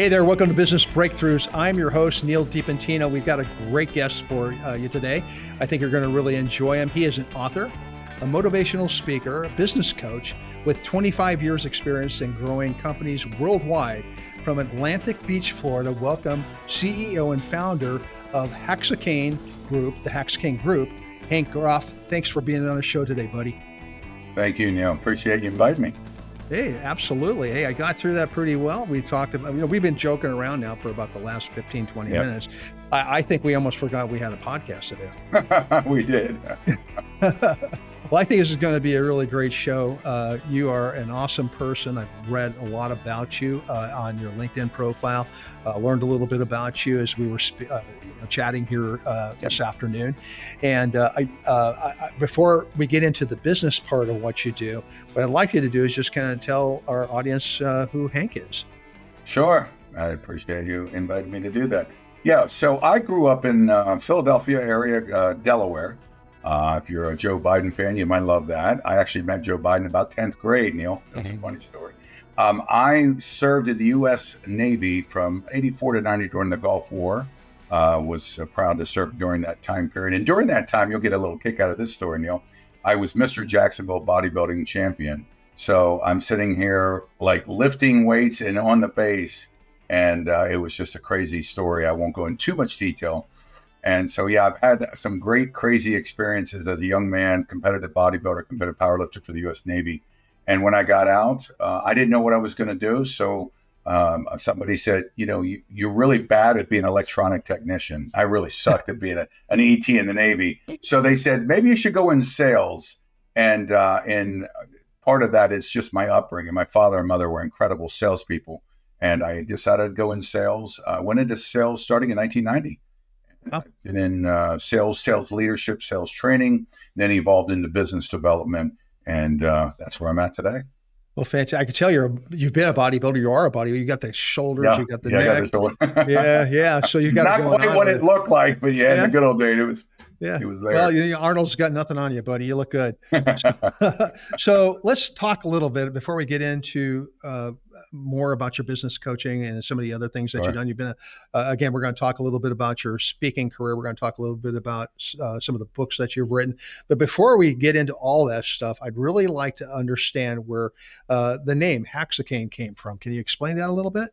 Hey there, welcome to Business Breakthroughs. I'm your host, Neal DiPentino. We've got a great guest for uh, you today. I think you're going to really enjoy him. He is an author, a motivational speaker, a business coach with 25 years' experience in growing companies worldwide from Atlantic Beach, Florida. Welcome, CEO and founder of Haxakain Group, the Haxakain Group, Hank Groff. Thanks for being on the show today, buddy. Thank you, Neal. Appreciate you inviting me. Hey, absolutely. Hey, I got through that pretty well. We talked about, you know, we've been joking around now for about the last 15, 20 yep. minutes. I, I, think we almost forgot we had a podcast today. we did. Well, I think this is going to be a really great show. Uh, you are an awesome person. I've read a lot about you uh, on your LinkedIn profile. Uh, learned a little bit about you as we were sp- uh, chatting here uh, this afternoon. And uh, I, I, before we get into the business part of what you do, what I'd like you to do is just kind of tell our audience who Hank is. Sure. I appreciate you inviting me to do that. Yeah, so I grew up in Philadelphia area, Delaware. Uh, if you're a Joe Biden fan, you might love that. I actually met Joe Biden about 10th grade, Neal. That's mm-hmm. a funny story. Um, I served in the U.S. Navy from 84 to 90 during the Gulf War. Uh, was uh, proud to serve during that time period. And during that time, you'll get a little kick out of this story, Neal. I was Mr. Jacksonville bodybuilding champion. So I'm sitting here like lifting weights and on the base. And uh, it was just a crazy story. I won't go into too much detail. And so, yeah, I've had some great, crazy experiences as a young man, competitive bodybuilder, competitive powerlifter for the U.S. Navy. And when I got out, uh, I didn't know what I was going to do. So um, somebody said, you know, you, are really bad at being an electronic technician. I really sucked at being a, an ET in the Navy. So they said, maybe you should go in sales. And, uh, and part of that is just my upbringing. My father and mother were incredible salespeople. And I decided to go in sales. I uh, went into sales starting in 1990 Huh. Been in uh, sales, sales leadership, sales training, then evolved into business development, and uh, that's where I'm at today. Well, fantastic! I can tell you're you've been a bodybuilder. You are a bodybuilder. You got the shoulders. Yeah, you got the yeah, neck. Got the yeah, yeah. So you got not quite what it looked like, but yeah, yeah, in the good old days, it was. Yeah, he was there. Well, you Arnold's got nothing on you, buddy. You look good. so, so, let's talk a little bit before we get into uh, more about your business coaching and some of the other things that sure. you've done. You've been, a, uh, again, we're going to talk a little bit about your speaking career. We're going to talk a little bit about uh, some of the books that you've written. But before we get into all that stuff, I'd really like to understand where uh, the name Haxakain came from. Can you explain that a little bit?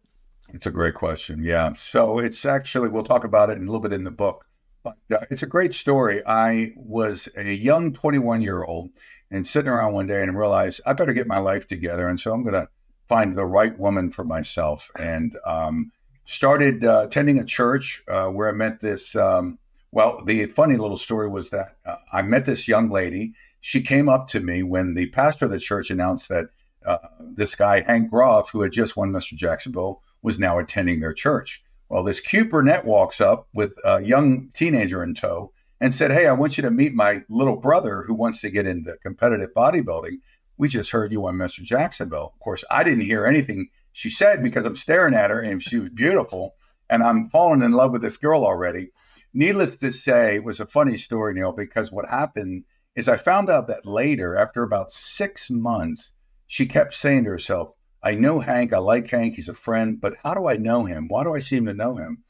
It's a great question. Yeah. So it's actually, we'll talk about it in a little bit in the book. But uh, it's a great story. I was a young 21 year old and sitting around one day and realized I better get my life together. And so I'm going to find the right woman for myself and um, started uh, attending a church uh, where I met this. Um, well, the funny little story was that uh, I met this young lady. She came up to me when the pastor of the church announced that uh, this guy, Hank Groff, who had just won Mr. Jacksonville, was now attending their church. Well, this cute brunette walks up with a young teenager in tow and said, Hey, I want you to meet my little brother who wants to get into competitive bodybuilding we just heard you on Mr. Jacksonville. Of course, I didn't hear anything she said because I'm staring at her and she was beautiful. And I'm falling in love with this girl already. Needless to say, it was a funny story, Neal, because what happened is I found out that later, after about six months, she kept saying to herself, I know Hank, I like Hank, he's a friend, but how do I know him? Why do I seem to know him?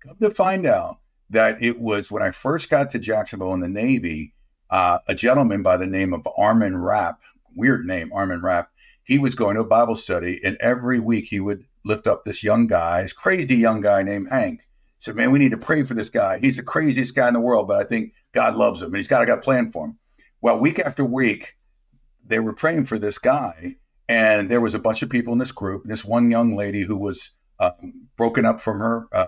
Come to find out that it was when I first got to Jacksonville in the Navy, uh, a gentleman by the name of Armin Rapp, weird name, Armin Rapp. He was going to a Bible study, and every week he would lift up this young guy, this crazy young guy named Hank. Said, "Man, we need to pray for this guy. He's the craziest guy in the world, but I think God loves him, and He's got, got a plan for him." Well, week after week, they were praying for this guy, and there was a bunch of people in this group. This one young lady who was um, broken up from her, uh,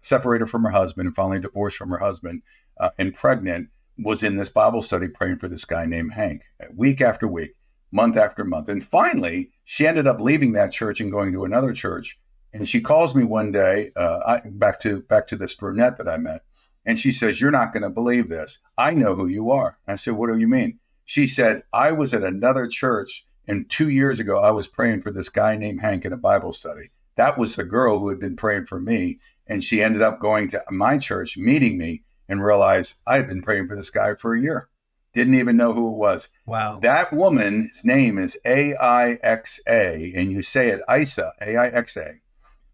separated from her husband, and finally divorced from her husband, uh, and pregnant was in this Bible study praying for this guy named Hank week after week, month after month. And finally, she ended up leaving that church and going to another church. And she calls me one day, uh, I, back to back to this brunette that I met, and she says, "You're not going to believe this. I know who you are." I said, "What do you mean?" She said, "I was at another church, and two years ago, I was praying for this guy named Hank in a Bible study. That was the girl who had been praying for me, and she ended up going to my church, meeting me, and realize I had been praying for this guy for a year. Didn't even know who it was. Wow. That woman's name is A I X A, and you say it ISA, A I X A.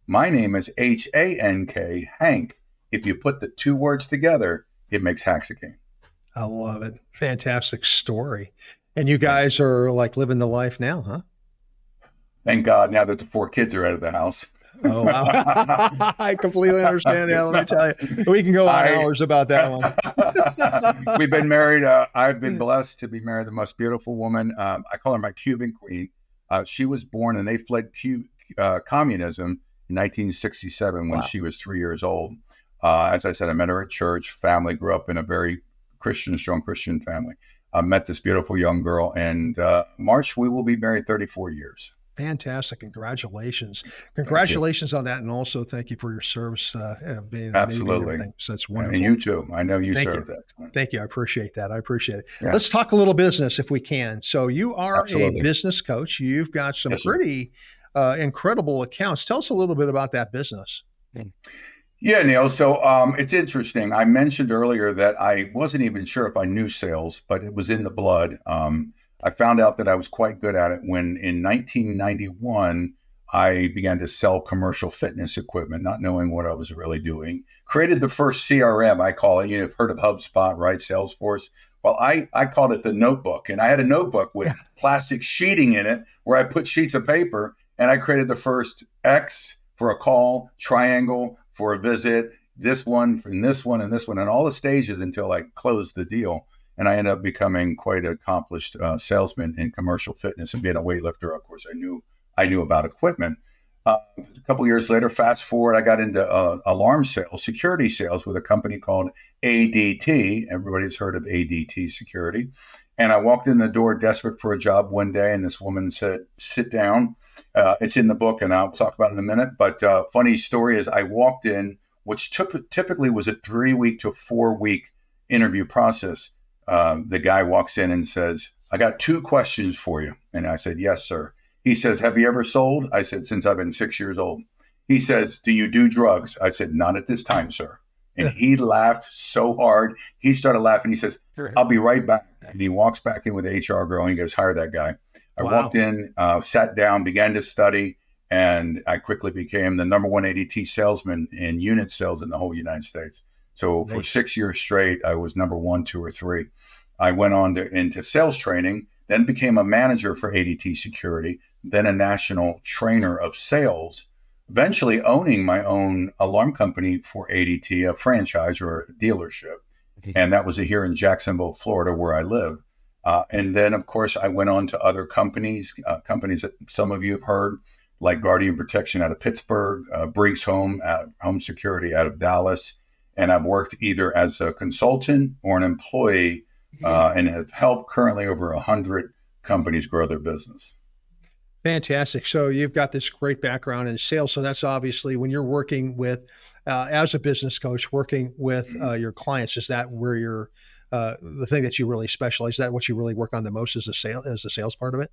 My name is H A N K, Hank. If you put the two words together, it makes Haxakain. I love it. Fantastic story. And you guys are like living the life now, huh? Thank God now that the four kids are out of the house. Oh wow! I completely understand. Yeah, let me tell you, we can go on I, hours about that one. we've been married. Uh, I've been blessed to be married the most beautiful woman. Um, I call her my Cuban queen. Uh, she was born and they fled Q, uh, communism in 1967 when wow. she was three years old. Uh, as I said, I met her at church. Family grew up in a very Christian, strong Christian family. I met this beautiful young girl, and uh, March we will be married 34 years. Fantastic! Congratulations, congratulations on that, and also thank you for your service. Uh, being Absolutely, so that's wonderful. And you too. I know you thank served you. that. Thank you. I appreciate that. I appreciate it. Yeah. Let's talk a little business if we can. So you are Absolutely. a business coach. You've got some yes, pretty uh, incredible accounts. Tell us a little bit about that business. Yeah, Neal. So um, it's interesting. I mentioned earlier that I wasn't even sure if I knew sales, but it was in the blood. Um, I found out that I was quite good at it when in 1991 I began to sell commercial fitness equipment, not knowing what I was really doing. Created the first CRM, I call it. You've heard of HubSpot, right? Salesforce. Well, I, I called it the notebook. And I had a notebook with plastic sheeting in it where I put sheets of paper and I created the first X for a call, triangle for a visit, this one and this one and this one, and all the stages until I closed the deal and I ended up becoming quite an accomplished uh, salesman in commercial fitness and being a weightlifter. Of course, I knew I knew about equipment. Uh, a couple years later, fast forward, I got into uh, alarm sales, security sales with a company called ADT. Everybody's heard of ADT Security. And I walked in the door desperate for a job one day, and this woman said, Sit down. Uh, it's in the book, and I'll talk about it in a minute. But uh, funny story is, I walked in, which typically was a three week to four week interview process uh, the guy walks in and says, I got two questions for you. And I said, Yes, sir. He says, Have you ever sold? I said, Since I've been six years old. He says, Do you do drugs? I said, Not at this time, sir. And he laughed so hard. He started laughing. He says, I'll be right back. And he walks back in with the HR girl and he goes, Hire that guy. I wow. walked in, uh, sat down, began to study, and I quickly became the number one ADT salesman in unit sales in the whole United States. So nice. for six years straight, I was number one, two, or three. I went on to, into sales training, then became a manager for ADT Security, then a national trainer of sales, eventually owning my own alarm company for ADT, a franchise or a dealership. Mm-hmm. And that was here in Jacksonville, Florida, where I live. Uh, and then, of course, I went on to other companies, uh, companies that some of you have heard, like Guardian Protection out of Pittsburgh, uh, Brinks Home, Home Security out of Dallas, and I've worked either as a consultant or an employee uh, and have helped currently over 100 companies grow their business. Fantastic. So you've got this great background in sales. So that's obviously when you're working with, uh, as a business coach, working with uh, your clients, is that where you're, uh, the thing that you really specialize? Is that what you really work on the most is a sale, as the sales part of it?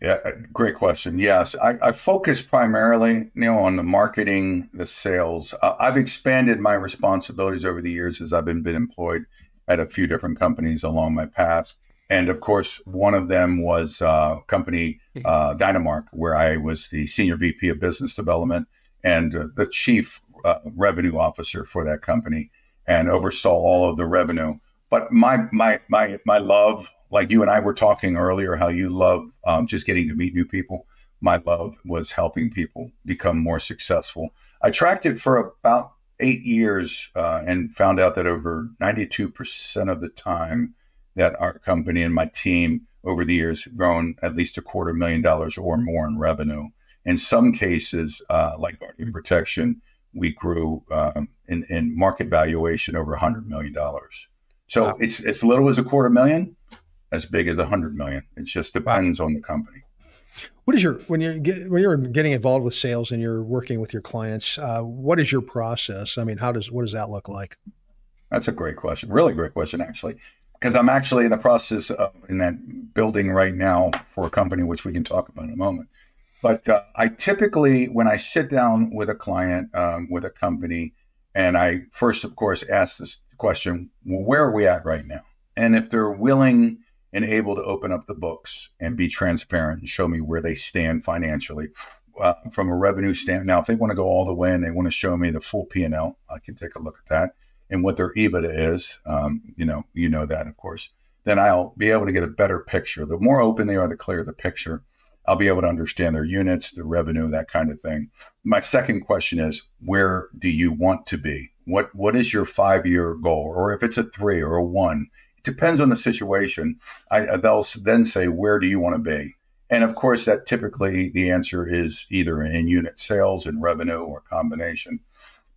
Yeah, uh, great question. Yes, I, I focus primarily, you know, on the marketing, the sales. Uh, I've expanded my responsibilities over the years as I've been, been employed at a few different companies along my path. And of course, one of them was uh, company uh, Dynamark, where I was the senior VP of business development and uh, the chief uh, revenue officer for that company, and oversaw all of the revenue. But my my my my love like you and I were talking earlier, how you love um, just getting to meet new people. My love was helping people become more successful. I tracked it for about eight years uh, and found out that over 92% of the time that our company and my team over the years have grown at least a quarter million dollars or more in revenue. In some cases, uh, like Guardian Protection, we grew um, in, in market valuation over $100 million. So wow. it's as little as a quarter million, as big as a hundred million. It just depends on the company. What is your when you're get, when you're getting involved with sales and you're working with your clients? Uh, what is your process? I mean, how does what does that look like? That's a great question. Really great question, actually, because I'm actually in the process of in that building right now for a company, which we can talk about in a moment. But uh, I typically, when I sit down with a client, um, with a company, and I first, of course, ask this question: Well, where are we at right now? And if they're willing and able to open up the books and be transparent and show me where they stand financially, uh, from a revenue stand. Now, if they want to go all the way and they want to show me the full P and L, I can take a look at that and what their EBITDA is. Um, you know, you know that of course. Then I'll be able to get a better picture. The more open they are, the clearer the picture. I'll be able to understand their units, their revenue, that kind of thing. My second question is, where do you want to be? What what is your five year goal, or if it's a three or a one? Depends on the situation. I, they'll then say, where do you want to be? And of course, that typically the answer is either in unit sales and revenue or combination.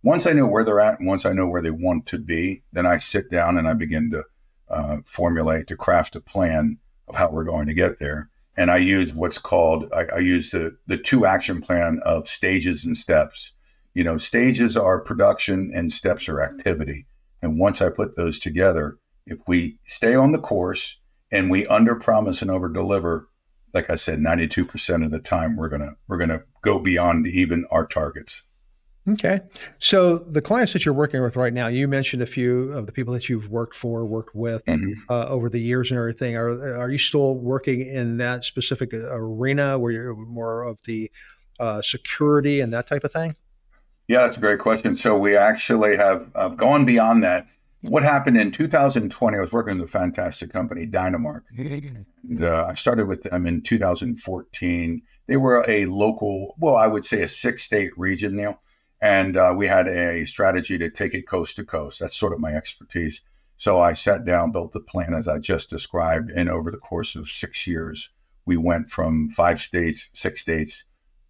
Once I know where they're at and once I know where they want to be, then I sit down and I begin to uh, formulate, to craft a plan of how we're going to get there. And I use what's called, I, I use the, the two action plan of stages and steps. You know, stages are production and steps are activity. And once I put those together, if we stay on the course and we under promise and over deliver, like I said, 92% of the time we're going to we're to go beyond even our targets. Okay. So the clients that you're working with right now, you mentioned a few of the people that you've worked for, worked with mm-hmm. uh, over the years and everything. Are are you still working in that specific arena where you're more of the uh, security and that type of thing? Yeah, that's a great question. So we actually have uh, gone beyond that what happened in 2020? I was working with a fantastic company, Dynamark. And, uh, I started with them in 2014. They were a local, well, I would say a six state region now. And uh, we had a strategy to take it coast to coast. That's sort of my expertise. So I sat down, built the plan as I just described. And over the course of six years, we went from five states, six states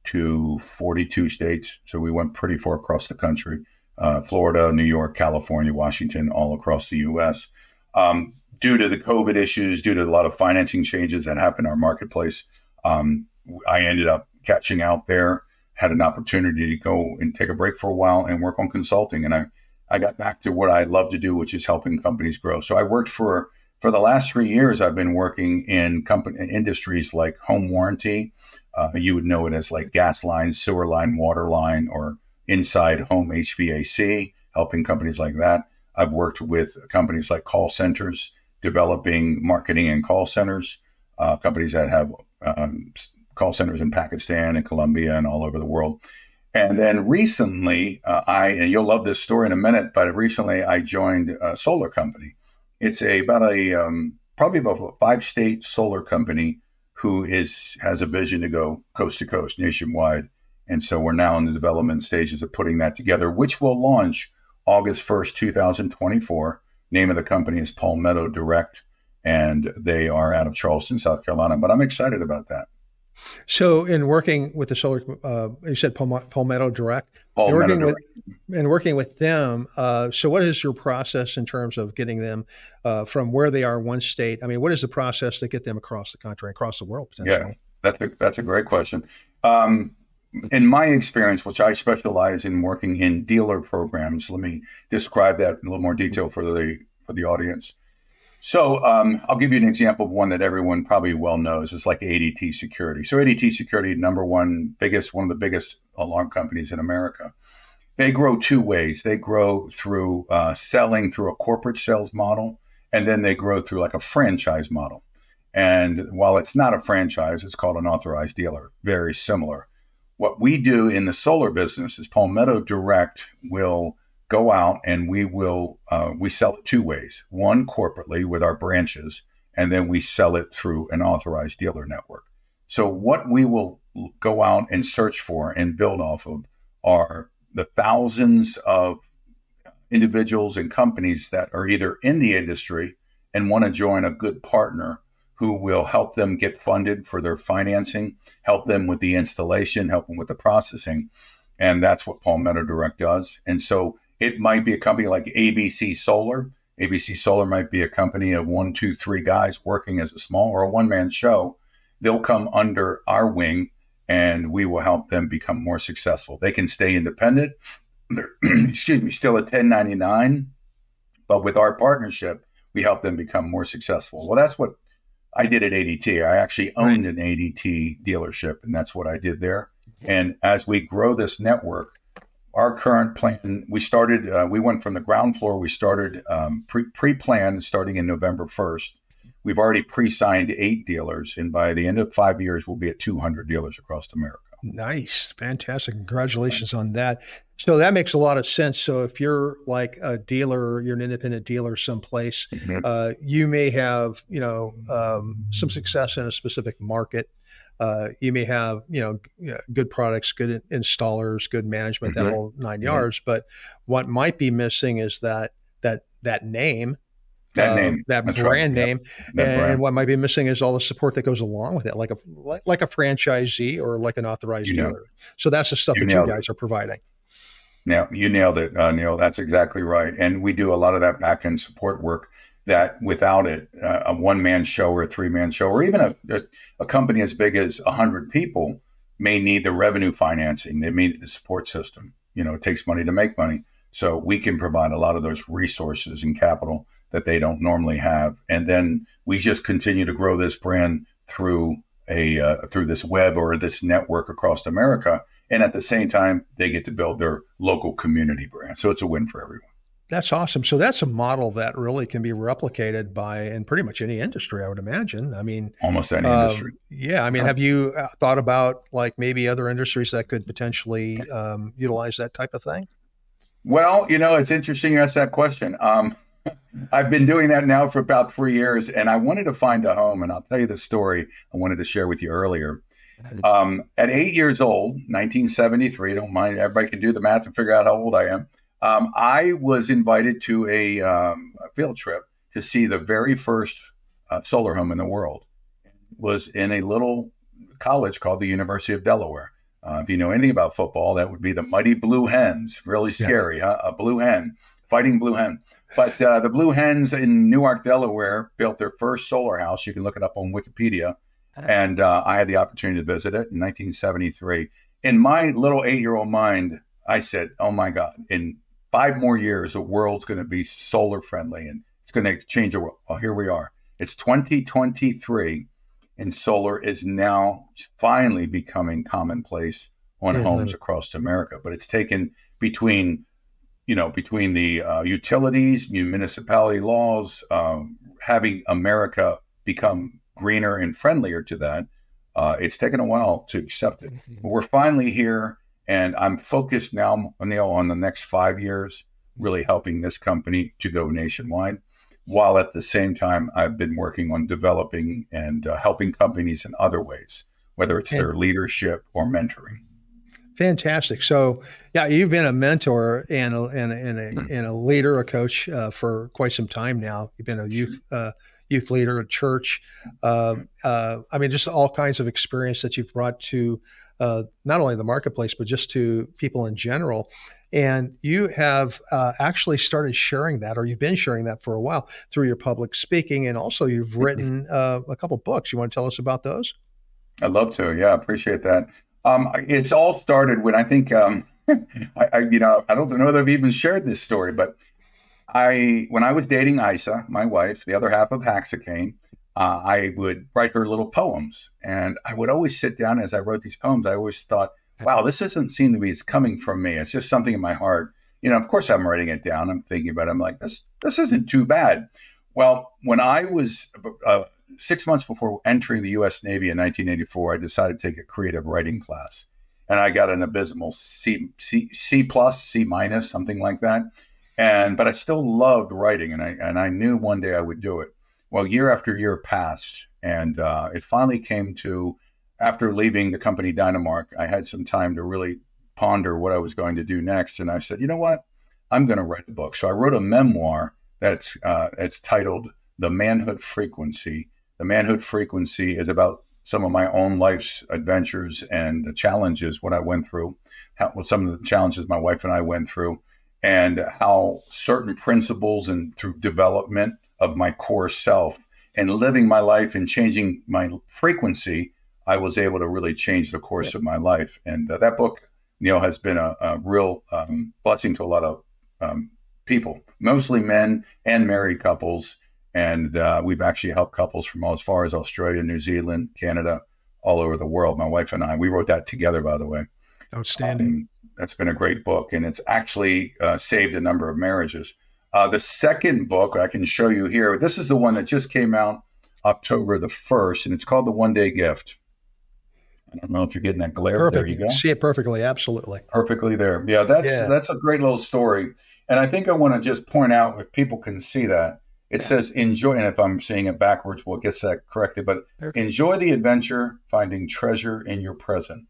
to 42 states. So we went pretty far across the country uh, Florida, New York, California, Washington, all across the U.S. Um, due to the COVID issues, due to a lot of financing changes that happened in our marketplace, um, I ended up catching out there. Had an opportunity to go and take a break for a while and work on consulting, and I I got back to what I love to do, which is helping companies grow. So I worked for for the last three years. I've been working in company industries like home warranty. Uh, you would know it as like gas line, sewer line, water line, or inside home HVAC, helping companies like that. I've worked with companies like call centers, developing marketing and call centers, uh, companies that have um, call centers in Pakistan and Colombia and all over the world. And then recently, uh, I and you'll love this story in a minute, but recently I joined a solar company. It's a about a um, probably about a five state solar company who is has a vision to go coast to coast nationwide and so we're now in the development stages of putting that together, which will launch August 1st, 2024. Name of the company is Palmetto Direct, and they are out of Charleston, South Carolina. But I'm excited about that. So, in working with the solar, uh, you said Palmetto Direct. Palmetto working Direct. With, and working with them. Uh, so, what is your process in terms of getting them uh, from where they are one state? I mean, what is the process to get them across the country, across the world potentially? Yeah, that's a, that's a great question. Um, in my experience, which I specialize in working in dealer programs, let me describe that in a little more detail for the for the audience. So um, I'll give you an example of one that everyone probably well knows. It's like ADT Security. So ADT Security, number one biggest, one of the biggest alarm companies in America. They grow two ways. They grow through uh, selling through a corporate sales model, and then they grow through like a franchise model. And while it's not a franchise, it's called an authorized dealer. Very similar. What we do in the solar business is Palmetto Direct will go out and we will uh, we sell it two ways. One corporately with our branches, and then we sell it through an authorized dealer network. So what we will go out and search for and build off of are the thousands of individuals and companies that are either in the industry and want to join a good partner who will help them get funded for their financing, help them with the installation, help them with the processing. And that's what Palmetto Direct does. And so it might be a company like ABC Solar. ABC Solar might be a company of one, two, three guys working as a small or a one man show. They'll come under our wing and we will help them become more successful. They can stay independent. They're, excuse me, still at 1099, but with our partnership, we help them become more successful. Well, that's what I did at ADT. I actually owned an ADT dealership, and that's what I did there. And as we grow this network, our current plan, we started, uh, we went from the ground floor, we started um, pre planned starting in November 1st. We've already pre signed eight dealers, and by the end of five years, we'll be at 200 dealers across America. Nice, fantastic. Congratulations on that. So that makes a lot of sense. So if you're like a dealer, you're an independent dealer someplace, mm-hmm. uh, you may have you know um, some success in a specific market. Uh, you may have you know good products, good installers, good management, mm-hmm. that whole 9 yards. Mm-hmm. But what might be missing is that that that name that name, that That's brand right. name, yep. that and, brand. what might be missing is all the support that goes along with it, like a like, like a franchisee or like an authorized you dealer. So that's the stuff you that you guys it. are providing. Now you nailed it, uh, Neal. That's exactly right. And we do a lot of that back end support work. That without it, uh, a one man show or a three man show, or even a, a, a company as big as hundred people may need the revenue financing. They need the support system. You know, it takes money to make money. So we can provide a lot of those resources and capital that they don't normally have. And then we just continue to grow this brand through a uh, through this web or this network across America. And at the same time they get to build their local community brand. So it's a win for everyone. That's awesome. So that's a model that really can be replicated by in pretty much any industry i would imagine. I mean almost any um, industry. yeah i mean have you uh, thought about like maybe other industries that could potentially um, utilize that type of thing? Well you know it's interesting you ask that question. Um, I've been doing that now for about three years, and I wanted to find a home. And I'll tell you the story I wanted to share with you earlier. Um, at eight years old, 1973, don't mind, everybody can do the math and figure out how old I am. Um, I was invited to a, um, a, field trip to see the very first uh, solar home in the world. It was in a little college called the University of Delaware. Uh, if you know anything about football, that would be the mighty Blue Hens. Really scary, yeah. huh? A blue hen, fighting blue hen. But uh, the Blue Hens in Newark, Delaware, built their first solar house. You can look it up on Wikipedia and uh, I had the opportunity to visit it in 1973. In my little eight year old mind, I said, oh my God, in five more years, the world's going to be solar friendly and it's going to change the world. Well, here we are. It's 2023, and solar is now finally becoming commonplace on mm-hmm. homes across America. But it's taken between you know, between the uh, utilities, municipality laws, um, having America become greener and friendlier to that. Uh, it's taken a while to accept it. Mm-hmm. But we're finally here, and I'm focused now, Neal, on the next five years, really helping this company to go nationwide. While at the same time, I've been working on developing and uh, helping companies in other ways, whether it's their leadership or mentoring. Fantastic. So, yeah, you've been a mentor and a, and a, and a, hmm. and a leader, a coach uh, for quite some time now. You've been a youth uh, youth leader at church. Uh, uh, I mean, just all kinds of experience that you've brought to uh, not only the marketplace, but just to people in general. And you have uh, actually started sharing that, or you've been sharing that for a while through your public speaking. And also, you've written uh, a couple books. You want to tell us about those? I'd love to. Yeah, appreciate that. Um, it's all started when I think, um, I, I, you know, I don't know that I've even shared this story, but I when I was dating Isa, my wife, the other half of Haxakain, uh, I would write her little poems, and I would always sit down as I wrote these poems. I always thought, "Wow, this doesn't seem to be it's coming from me. It's just something in my heart." You know, of course, I'm writing it down. I'm thinking about. it. I'm like, this this isn't too bad. Well, when I was uh, six months before entering the U.S. Navy in 1984, I decided to take a creative writing class, and I got an abysmal C C C plus C minus something like that and but I still loved writing, and I and I knew one day I would do it. Well, year after year passed, and uh, it finally came to after leaving the company Dynamark. I had some time to really ponder what I was going to do next, and I said, you know what, I'm going to write a book. So I wrote a memoir that's uh, it's titled "The Manhood Frequency." The Manhood Frequency is about some of my own life's adventures and challenges, what I went through, how, well, some of the challenges my wife and I went through, and how certain principles and through development of my core self and living my life and changing my frequency, I was able to really change the course of my life. And uh, that book, you know, has been a, a real um, blessing to a lot of um, people, mostly men and married couples. And uh, we've actually helped couples from all, as far as Australia, New Zealand, Canada, all over the world. My wife and I, we wrote that together, by the way. Outstanding. Um, that's been a great book, and it's actually uh, saved a number of marriages. Uh, the second book I can show you here. This is the one that just came out October the first, and it's called The One Day Gift. I don't know if you're getting that glare. Perfect. There you go. See it perfectly. Absolutely. Perfectly there. Yeah, that's Yeah. that's a great little story. And I think I want to just point out if people can see that it Yeah. says enjoy. And if I'm saying it backwards, we'll get that corrected. But Perfect. enjoy the adventure, finding treasure in your present.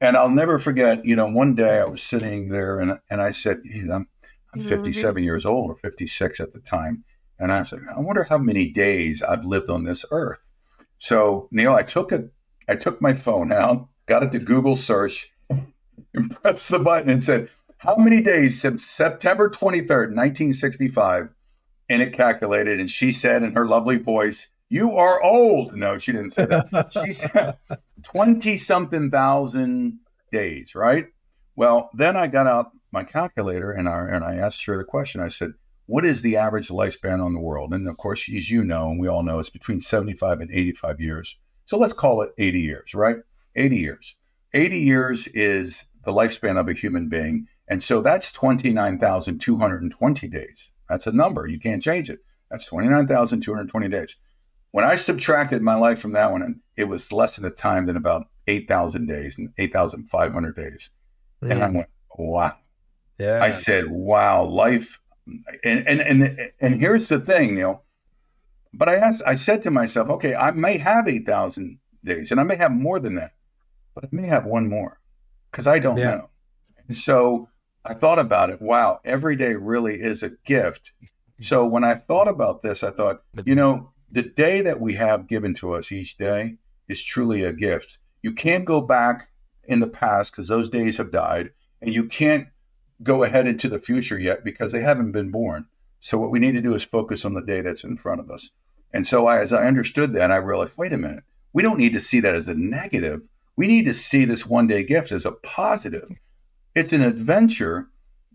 And I'll never forget. You know, one day I was sitting there and and I said, "Geez, I'm, I'm mm-hmm. 57 years old or 56 at the time, and I said, I wonder how many days I've lived on this earth. So Neal, I took it. I took my phone out, got it to Google search, and pressed the button and said, How many days since September 23rd, 1965? And it calculated, and she said in her lovely voice, You are old. No, she didn't say that. She said 20 something thousand days, right? Well, then I got out my calculator and I, and I asked her the question. I said, What is the average lifespan on the world? And of course, as you know, and we all know, it's between 75 and 85 years. So let's call it 80 years, right? 80 years. 80 years is the lifespan of a human being. And so that's 29,220 days. That's a number. You can't change it. That's 29,220 days. When I subtracted my life from that one, it was less than a time than about 8,000 days and 8,500 days. And I went, wow. yeah. I said, wow, life. And, and, and, and here's the thing, Neal. But I asked, I said to myself, okay, I may have 8,000 days and I may have more than that, but I may have one more because I don't Yeah. know. And so I thought about it. Wow, every day really is a gift. So when I thought about this, I thought, you know, the day that we have given to us each day is truly a gift. You can't go back in the past because those days have died, and you can't go ahead into the future yet because they haven't been born. So what we need to do is focus on the day that's in front of us. And so I, as I understood that, I realized, wait a minute, we don't need to see that as a negative. We need to see this one day gift as a positive. It's an adventure,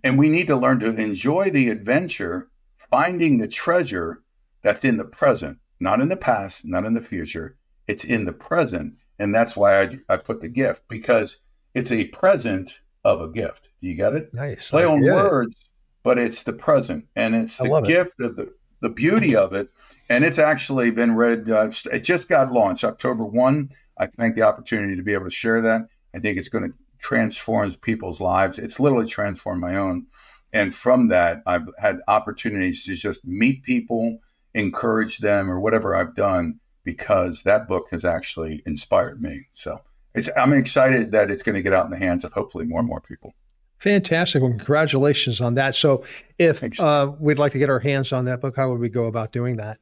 and we need to learn to enjoy the adventure, finding the treasure that's in the present, not in the past, not in the future. It's in the present. And that's why I, I put the gift because it's a present of a gift. Do you get it? nice. Play on get it. words, but it's the present and it's the love it. gift of the, the beauty of it. And it's actually been read, uh, it just got launched October 1. I thank the opportunity to be able to share that. I think it's going to transform people's lives. It's literally transformed my own. And from that, I've had opportunities to just meet people, encourage them, or whatever I've done because that book has actually inspired me. So it's, I'm excited that it's going to get out in the hands of hopefully more and more people. Fantastic. Well, congratulations on that. So, if uh, we'd like to get our hands on that book, how would we go about doing that?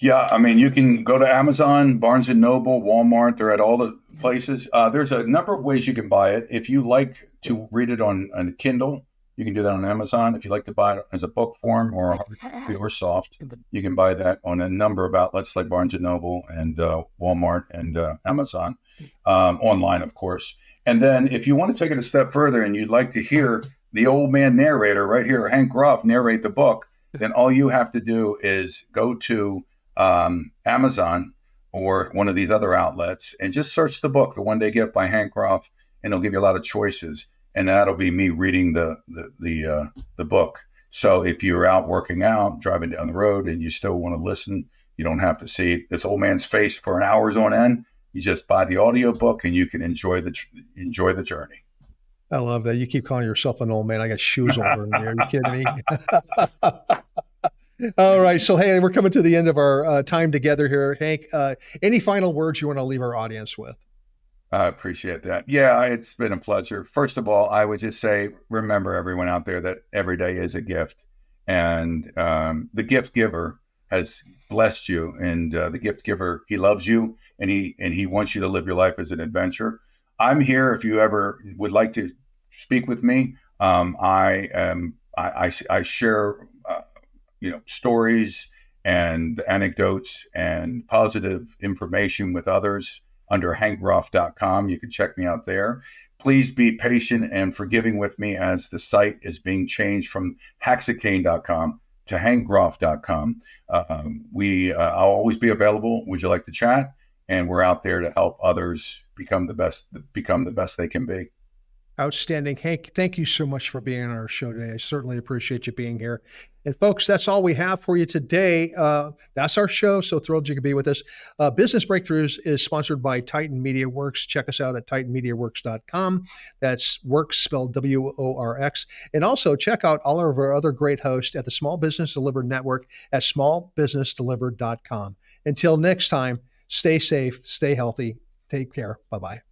Yeah, I mean, you can go to Amazon, Barnes and Noble, Walmart. They're at all the places. Uh, there's a number of ways you can buy it. If you like to read it on, on Kindle, you can do that on Amazon. If you like to buy it as a book form or a or soft, you can buy that on a number of outlets like Barnes and Noble and uh, Walmart and uh, Amazon, um, online, of course. And then if you want to take it a step further and you'd like to hear the old man narrator right here, Hank Groff, narrate the book, then all you have to do is go to um, Amazon or one of these other outlets and just search the book, The One Day Gift by Groff, and it'll give you a lot of choices. And that'll be me reading the the the, uh, the book. So if you're out working out, driving down the road, and you still want to listen, you don't have to see this old man's face for an hours on end. You just buy the audio book, and you can enjoy the enjoy the journey. I love that. You keep calling yourself an old man. I got shoes over in there. Are you kidding me? All right. So, hey, we're coming to the end of our uh, time together here. Hank, uh, any final words you want to leave our audience with? I appreciate that. Yeah, it's been a pleasure. First of all, I would just say, remember everyone out there that every day is a gift, and um, the gift giver has blessed you, and uh, the gift giver he loves you, and he and he wants you to live your life as an adventure. I'm here if you ever would like to speak with me. Um, I am. I, I, I share, you know, stories and anecdotes and positive information with others under hankgroff.com. You can check me out there. Please be patient and forgiving with me as the site is being changed from haxakain.com to hankgroff.com. Um, we, uh, I'll always be available. Would you like to chat? And we're out there to help others become the best, become the best they can be. Outstanding. Hank, thank you so much for being on our show today. I certainly appreciate you being here. And folks, that's all we have for you today. Uh, that's our show. So thrilled you could be with us. Uh, Business Breakthroughs is sponsored by Titan Media Worx. Check us out at titanmediaworx.com. That's works spelled W O R X. And also check out all of our other great hosts at the Small Business Delivered Network at smallbusinessdelivered.com. Until next time, stay safe, stay healthy, take care. Bye bye.